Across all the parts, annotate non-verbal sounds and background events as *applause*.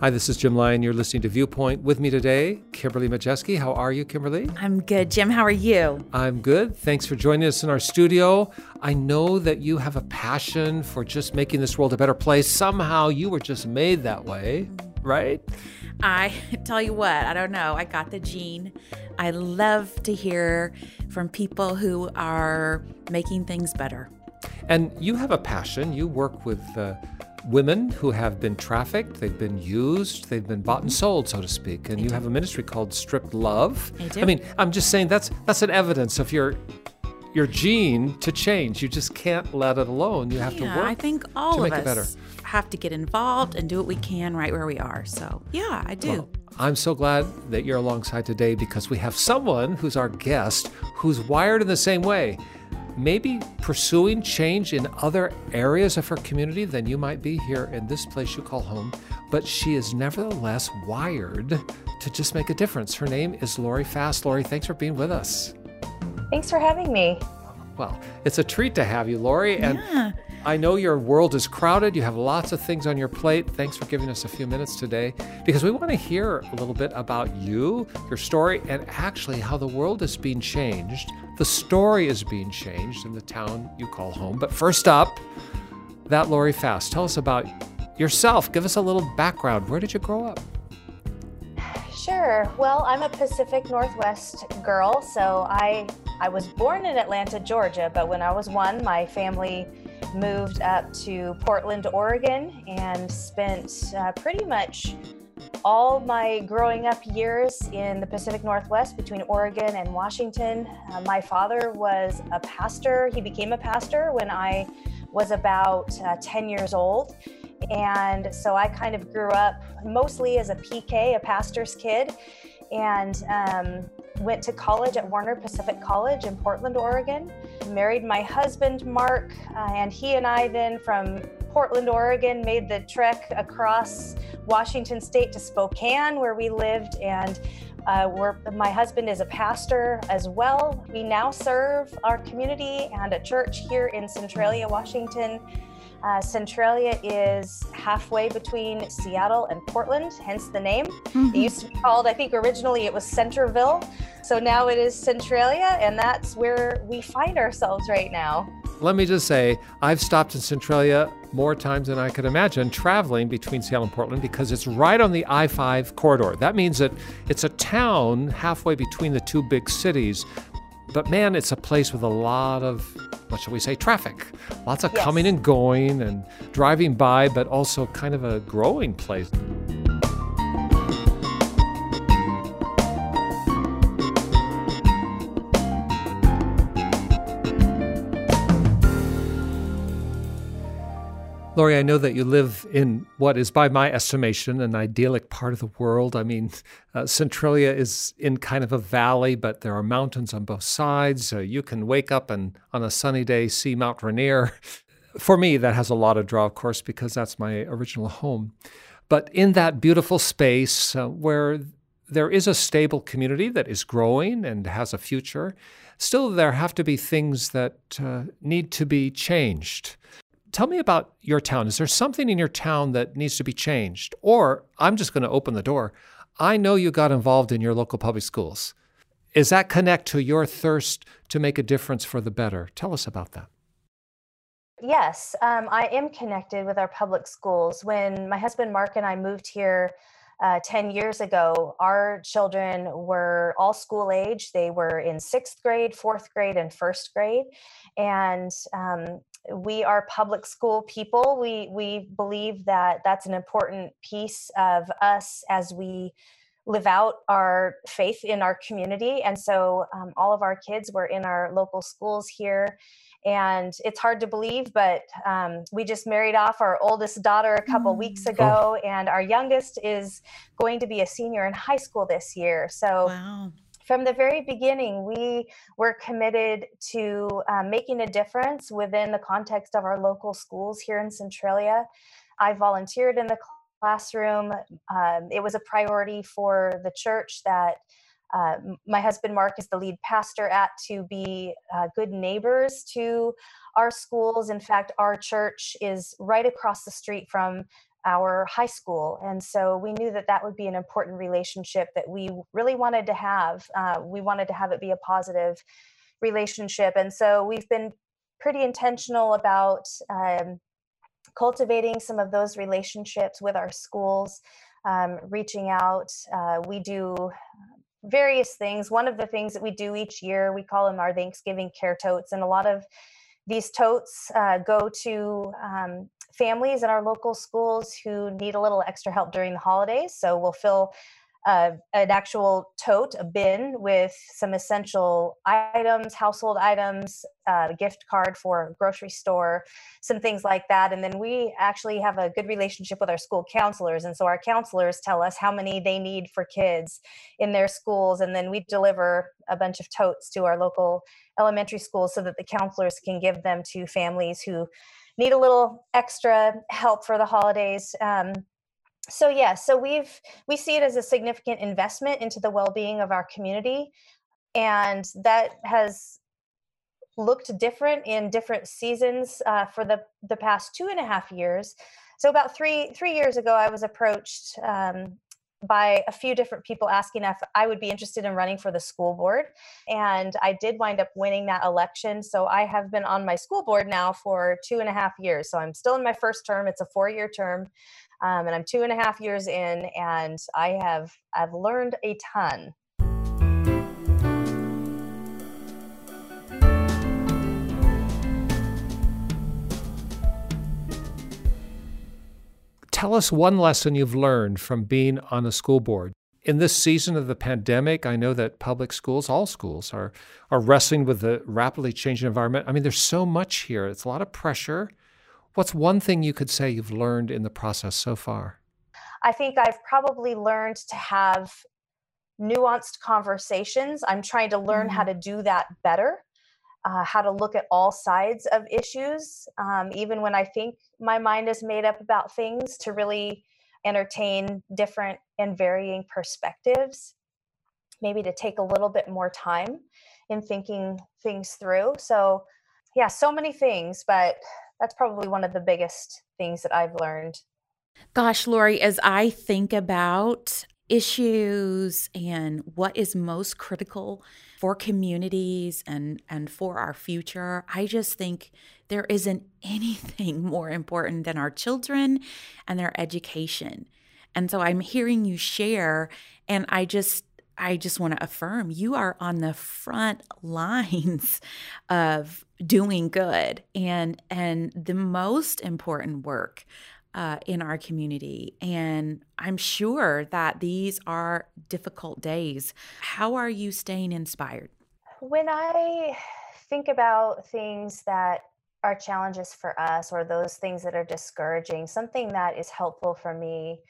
Hi, this is Jim Lyon. You're listening to Viewpoint. With me today, Kimberly Majeski. How are you, Kimberly? I'm good. Jim, how are you? I'm good. Thanks for joining us in our studio. I know that you have a passion for just making this world a better place. Somehow you were just made that way, right? I *laughs* tell you what, I don't know. I got the gene. I love to hear from people who are making things better. And you have a passion. You work with. Uh, women who have been trafficked, they've been used, they've been bought and sold, so to speak. And I you do. have a ministry called Stripped Love. I do. I mean, I'm just saying that's that's an evidence of your your gene to change. You just can't let it alone. You have yeah, to work. I think all of us have to get involved and do what we can right where we are. So yeah, I do. Well, I'm so glad that you're alongside today because we have someone who's our guest who's wired in the same way maybe pursuing change in other areas of her community than you might be here in this place you call home, but she is nevertheless wired to just make a difference. Her name is Lori Fast. Lori, thanks for being with us. Thanks for having me. Well, it's a treat to have you, Lori. And yeah. I know your world is crowded. You have lots of things on your plate. Thanks for giving us a few minutes today because we want to hear a little bit about you, your story, and actually how the world is being changed. The story is being changed in the town you call home. But first up, that Lori Fast. Tell us about yourself. Give us a little background. Where did you grow up? Sure. Well, I'm a Pacific Northwest girl, so I I was born in Atlanta, Georgia, but when I was 1, my family moved up to Portland, Oregon, and spent uh, pretty much all my growing up years in the Pacific Northwest between Oregon and Washington. Uh, my father was a pastor. He became a pastor when I was about uh, 10 years old. And so I kind of grew up mostly as a PK, a pastor's kid, and um, went to college at Warner Pacific College in Portland, Oregon. Married my husband, Mark, uh, and he and I then from Portland, Oregon, made the trek across Washington State to Spokane, where we lived, and uh, my husband is a pastor as well. We now serve our community and a church here in Centralia, Washington. Uh, Centralia is halfway between Seattle and Portland, hence the name. Mm-hmm. It used to be called, I think originally it was Centerville. So now it is Centralia, and that's where we find ourselves right now. Let me just say, I've stopped in Centralia more times than I could imagine traveling between Seattle and Portland because it's right on the I 5 corridor. That means that it's a town halfway between the two big cities. But man, it's a place with a lot of what shall we say, traffic. Lots of yes. coming and going and driving by, but also kind of a growing place. Lori, I know that you live in what is, by my estimation, an idyllic part of the world. I mean, *laughs* uh, Centralia is in kind of a valley, but there are mountains on both sides. Uh, you can wake up and on a sunny day see Mount Rainier. *laughs* For me, that has a lot of draw, of course, because that's my original home. But in that beautiful space uh, where there is a stable community that is growing and has a future, still there have to be things that uh, need to be changed. Tell me about your town. Is there something in your town that needs to be changed? Or I'm just going to open the door. I know you got involved in your local public schools. Is that connect to your thirst to make a difference for the better? Tell us about that. Yes, um, I am connected with our public schools. When my husband Mark and I moved here uh, 10 years ago, our children were all school age. They were in sixth grade, fourth grade, and first grade. And um, we are public school people. We we believe that that's an important piece of us as we live out our faith in our community. And so um, all of our kids were in our local schools here. And it's hard to believe, but um, we just married off our oldest daughter a couple mm. weeks ago, oh. and our youngest is going to be a senior in high school this year. So wow from the very beginning, we were committed to um, making a difference within the context of our local schools here in Centralia. I volunteered in the classroom. Um, it was a priority for the church that uh, my husband Mark is the lead pastor at to be uh, good neighbors to our schools. In fact, our church is right across the street from our high school. And so we knew that that would be an important relationship that we really wanted to have. Uh, we wanted to have it be a positive relationship. And so we've been pretty intentional about um, cultivating some of those relationships with our schools, um, reaching out. Uh, we do various things. One of the things that we do each year, we call them our Thanksgiving care totes. And a lot of these totes uh, go to um, families in our local schools who need a little extra help during the holidays. So we'll fill uh, an actual tote, a bin with some essential items, household items, uh, a gift card for a grocery store, some things like that. And then we actually have a good relationship with our school counselors. And so our counselors tell us how many they need for kids in their schools. And then we deliver a bunch of totes to our local elementary schools so that the counselors can give them to families who need a little extra help for the holidays. Um, so yeah, so we've we see it as a significant investment into the well-being of our community, and that has looked different in different seasons uh, for the the past two and a half years. So about three three years ago, I was approached um, by a few different people asking if I would be interested in running for the school board. And I did wind up winning that election. So I have been on my school board now for two and a half years. So I'm still in my first term. It's a four year term. Um, and I'm two and a half years in, and I have I've learned a ton. Tell us one lesson you've learned from being on a school board. In this season of the pandemic, I know that public schools, all schools, are, are wrestling with the rapidly changing environment. I mean, there's so much here. It's a lot of pressure. What's one thing you could say you've learned in the process so far? I think I've probably learned to have nuanced conversations. I'm trying to learn mm-hmm. how to do that better, uh, how to look at all sides of issues, um, even when I think my mind is made up about things, to really entertain different and varying perspectives. Maybe to take a little bit more time in thinking things through. So, yeah, so many things, but that's probably one of the biggest things that I've learned. Gosh, Lori, as I think about issues and what is most critical for communities and and for our future i just think there isn't *laughs* anything more important than our children and their education. And so i'm hearing you share and i just I just want to affirm you are on the front *laughs* lines of doing good and and the most important work uh, in our community. And I'm sure that these are difficult days. How are you staying inspired? When I think about things that are challenges for us or those things that are discouraging, something that is helpful for me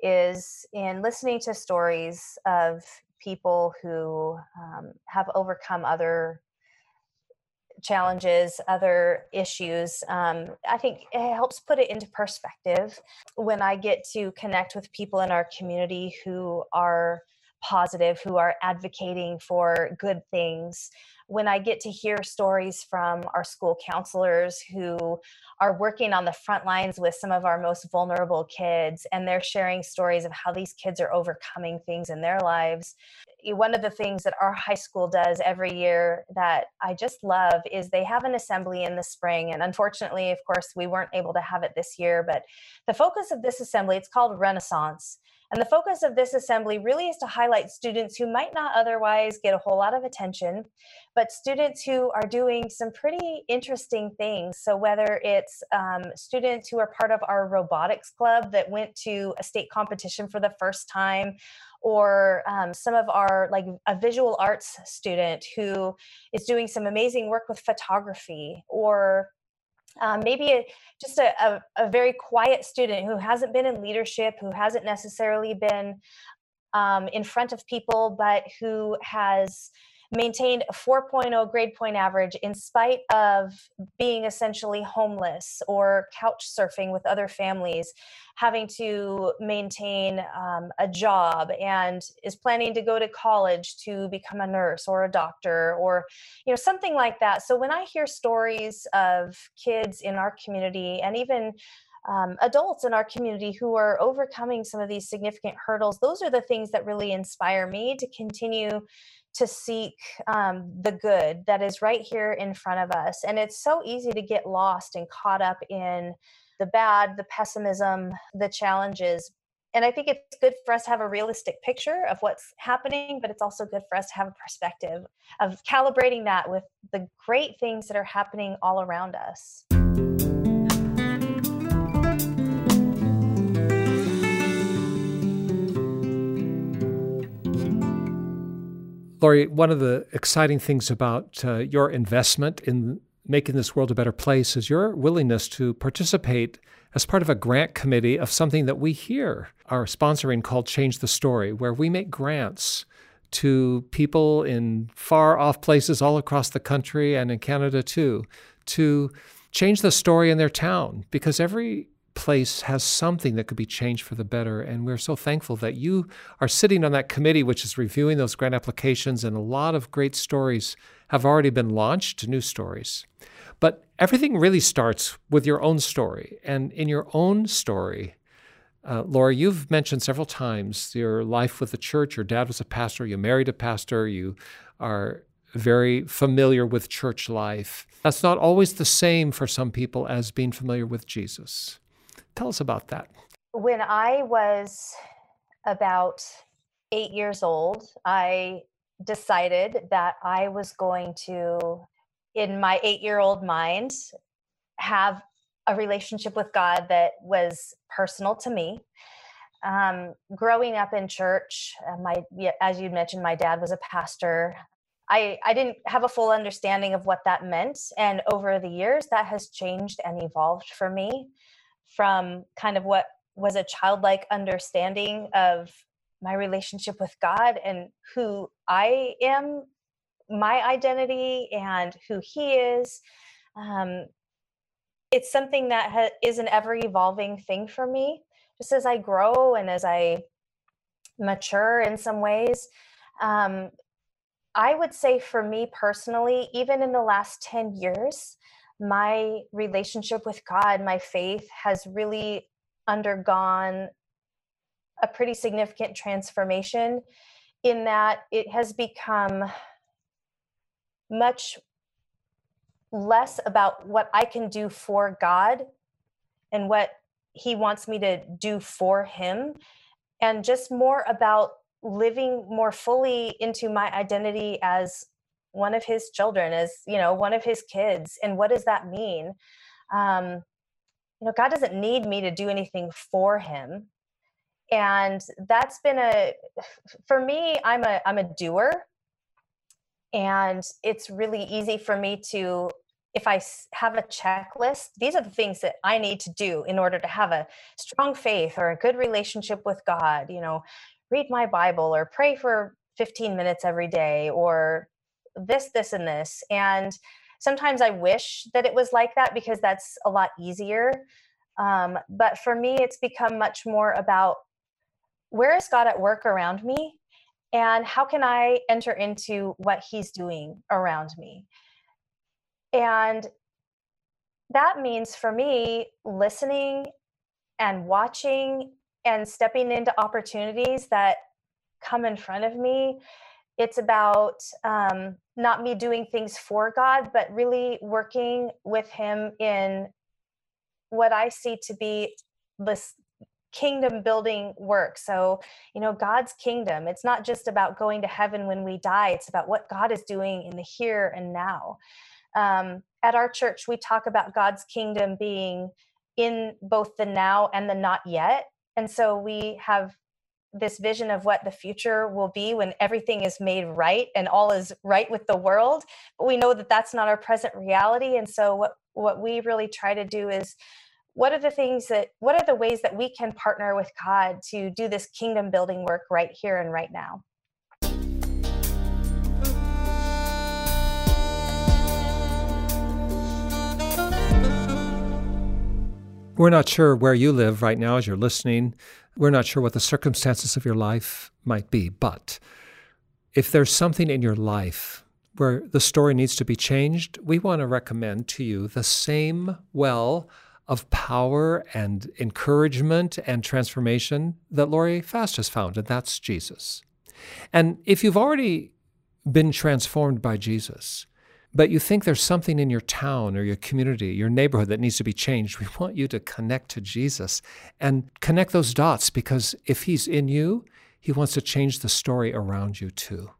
is in listening to stories of people who um, have overcome other challenges, other issues. Um, I think it helps put it into perspective when I get to connect with people in our community who are positive, who are advocating for good things. When I get to hear stories from our school counselors who are working on the front lines with some of our most vulnerable kids, and they're sharing stories of how these kids are overcoming things in their lives. One of the things that our high school does every year that I just love is they have an assembly in the spring. And unfortunately, of course, we weren't able to have it this year, but the focus of this assembly, it's called Renaissance and the focus of this assembly really is to highlight students who might not otherwise get a whole lot of attention, but students who are doing some pretty interesting things. So, whether it's um, students who are part of our robotics club that went to a state competition for the first time, or um, some of our like a visual arts student who is doing some amazing work with photography or um, maybe a, just a, a, a, very quiet student who hasn't been in leadership, who hasn't necessarily been um, in front of people, but who has maintained a 4.0 grade point average in spite of being essentially homeless or couch surfing with other families, having to maintain um, a job and is planning to go to college to become a nurse or a doctor or you know something like that. So when I hear stories of kids in our community and even um, adults in our community who are overcoming some of these significant hurdles. Those are the things that really inspire me to continue to seek um, the good that is right here in front of us. And it's so easy to get lost and caught up in the bad, the pessimism, the challenges. And I think it's good for us to have a realistic picture of what's happening, but it's also good for us to have a perspective of calibrating that with the great things that are happening all around us. Lori, one of the exciting things about uh, your investment in making this world a better place is your willingness to participate as part of a grant committee of something that we here are sponsoring called Change the Story, where we make grants to people in far off places all across the country and in Canada too to change the story in their town. Because every place has something that could be changed for the better. And we're so thankful that you are sitting on that committee, which is reviewing those grant applications. And a lot of great stories have already been launched, new stories. But everything really starts with your own story. And in your own story, uh, Laura, you've mentioned several times your life with the church. Your dad was a pastor, you married a pastor, you are very familiar with church life. That's not always the same for some people as being familiar with Jesus. Tell us about that. When I was about eight years old, I decided that I was going to, in my eight year old mind, have a relationship with God that was personal to me. Um, growing up in church, uh, my as you mentioned, my dad was a pastor. I, I didn't have a full understanding of what that meant. And over the years, that has changed and evolved for me from kind of what was a childlike understanding of my relationship with God and who I am, my identity, and who He is. Um, it's something that ha- is an ever evolving thing for me. Just as I grow and as I mature in some ways, um, I would say for me personally, even in the last 10 years, my relationship with God, my faith has really undergone a pretty significant transformation in that it has become much less about what I can do for God and what He wants me to do for Him, and just more about living more fully into my identity as one of his children as you know one of his kids and what does that mean? Um you know god doesn't need me to do anything for him. And that's been a for me i'm a i'm a doer. And it's really easy for me to if i have a checklist these are the things that i need to do in order to have a strong faith or a good relationship with god you know read my bible or pray for 15 minutes every day or this, this, and this. And sometimes I wish that it was like that because that's a lot easier. Um, but for me, it's become much more about where is God at work around me and how can I enter into what He's doing around me? And that means for me, listening and watching and stepping into opportunities that come in front of me it's about um, not me doing things for God, but really working with Him in what I see to be this kingdom building work. So, you know, God's kingdom, it's not just about going to heaven when we die, it's about what God is doing in the here and now. Um, at our church, we talk about God's kingdom being in both the now and the not yet. And so we have this vision of what the future will be when everything is made right and all is right with the world but we know that that's not our present reality and so what what we really try to do is what are the things that what are the ways that we can partner with god to do this kingdom building work right here and right now We're not sure where you live right now as you're listening. We're not sure what the circumstances of your life might be. But if there's something in your life where the story needs to be changed, we want to recommend to you the same well of power and encouragement and transformation that Lori Fast has found, and that's Jesus. And if you've already been transformed by Jesus, but you think there's something in your town or your community, your neighborhood that needs to be changed, *laughs* we want you to connect to Jesus and connect those dots because if He's in you, He wants to change the story around you too.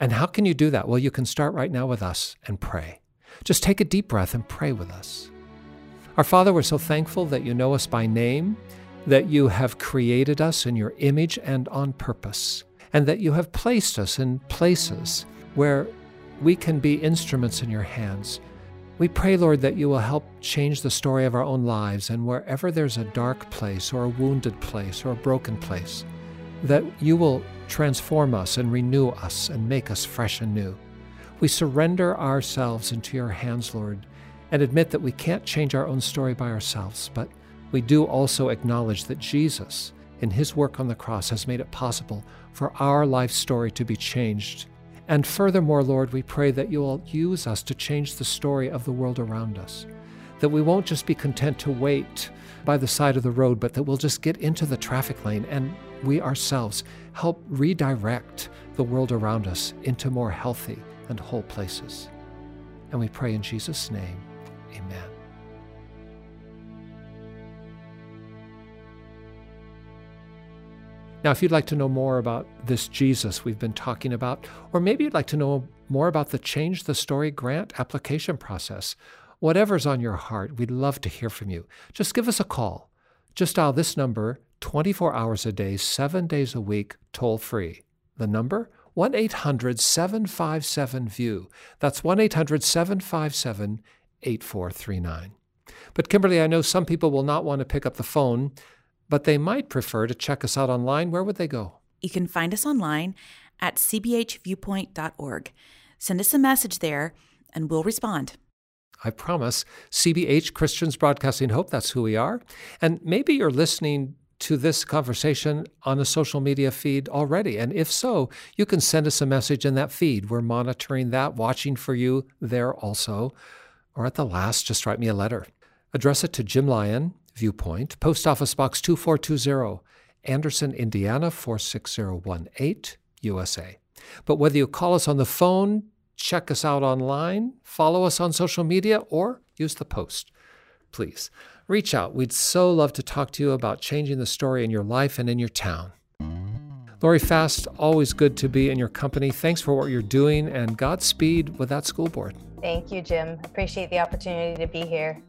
And how can you do that? Well, you can start right now with us and pray. Just take a deep breath and pray with us. Our Father, we're so thankful that you know us by name, that you have created us in your image and on purpose, and that you have placed us in places where we can be instruments in your hands. We pray, Lord, that you will help change the story of our own lives, and wherever there's a dark place, or a wounded place, or a broken place, that you will transform us and renew us and make us fresh and new. We surrender ourselves into your hands, Lord, and admit that we can't change our own story by ourselves, but we do also acknowledge that Jesus, in his work on the cross, has made it possible for our life story to be changed and furthermore, Lord, we pray that you will use us to change the story of the world around us. That we won't just be content to wait by the side of the road, but that we'll just get into the traffic lane and we ourselves help redirect the world around us into more healthy and whole places. And we pray in Jesus' name, amen. Now, if you'd like to know more about this Jesus we've been talking about, or maybe you'd like to know more about the Change the Story grant application process, whatever's on your heart, we'd love to hear from you. Just give us a call. Just dial this number 24 hours a day, seven days a week, toll free. The number? 1 800 757 VIEW. That's 1 800 757 8439. But Kimberly, I know some people will not want to pick up the phone but they might prefer to check us out online, where would they go? You can find us online at cbhviewpoint.org. Send us a message there and we'll respond. I promise. CBH Christians Broadcasting Hope, that's who we are. And maybe you're listening to this conversation on a social media feed already. And if so, you can send us a message in that feed. We're monitoring that, watching for you there also. Or at the last, just write me a letter. Address it to Jim Lyon, Viewpoint, Post Office Box 2420, Anderson, Indiana 46018, USA. But whether you call us on the phone, check us out online, follow us on social media, or use the post, please reach out. We'd so love to talk to you about changing the story in your life and in your town. Lori Fast, always good to be in your company. Thanks for what you're doing and Godspeed with that school board. Thank you, Jim. Appreciate the opportunity to be here.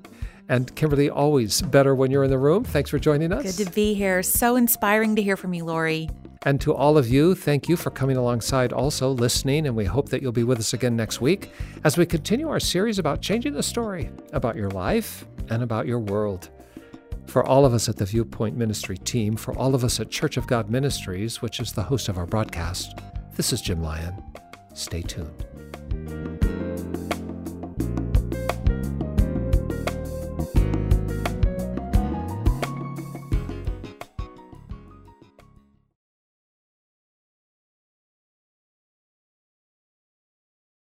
And Kimberly, always better when you're in the room. Thanks for joining us. Good to be here. So inspiring to hear from you, Lori. And to all of you, thank you for coming alongside, also listening, and we hope that you'll be with us again next week as we continue our series about changing the story about your life and about your world. For all of us at the Viewpoint Ministry team, for all of us at Church of God Ministries, which is the host of our broadcast, this is Jim Lyon. Stay tuned.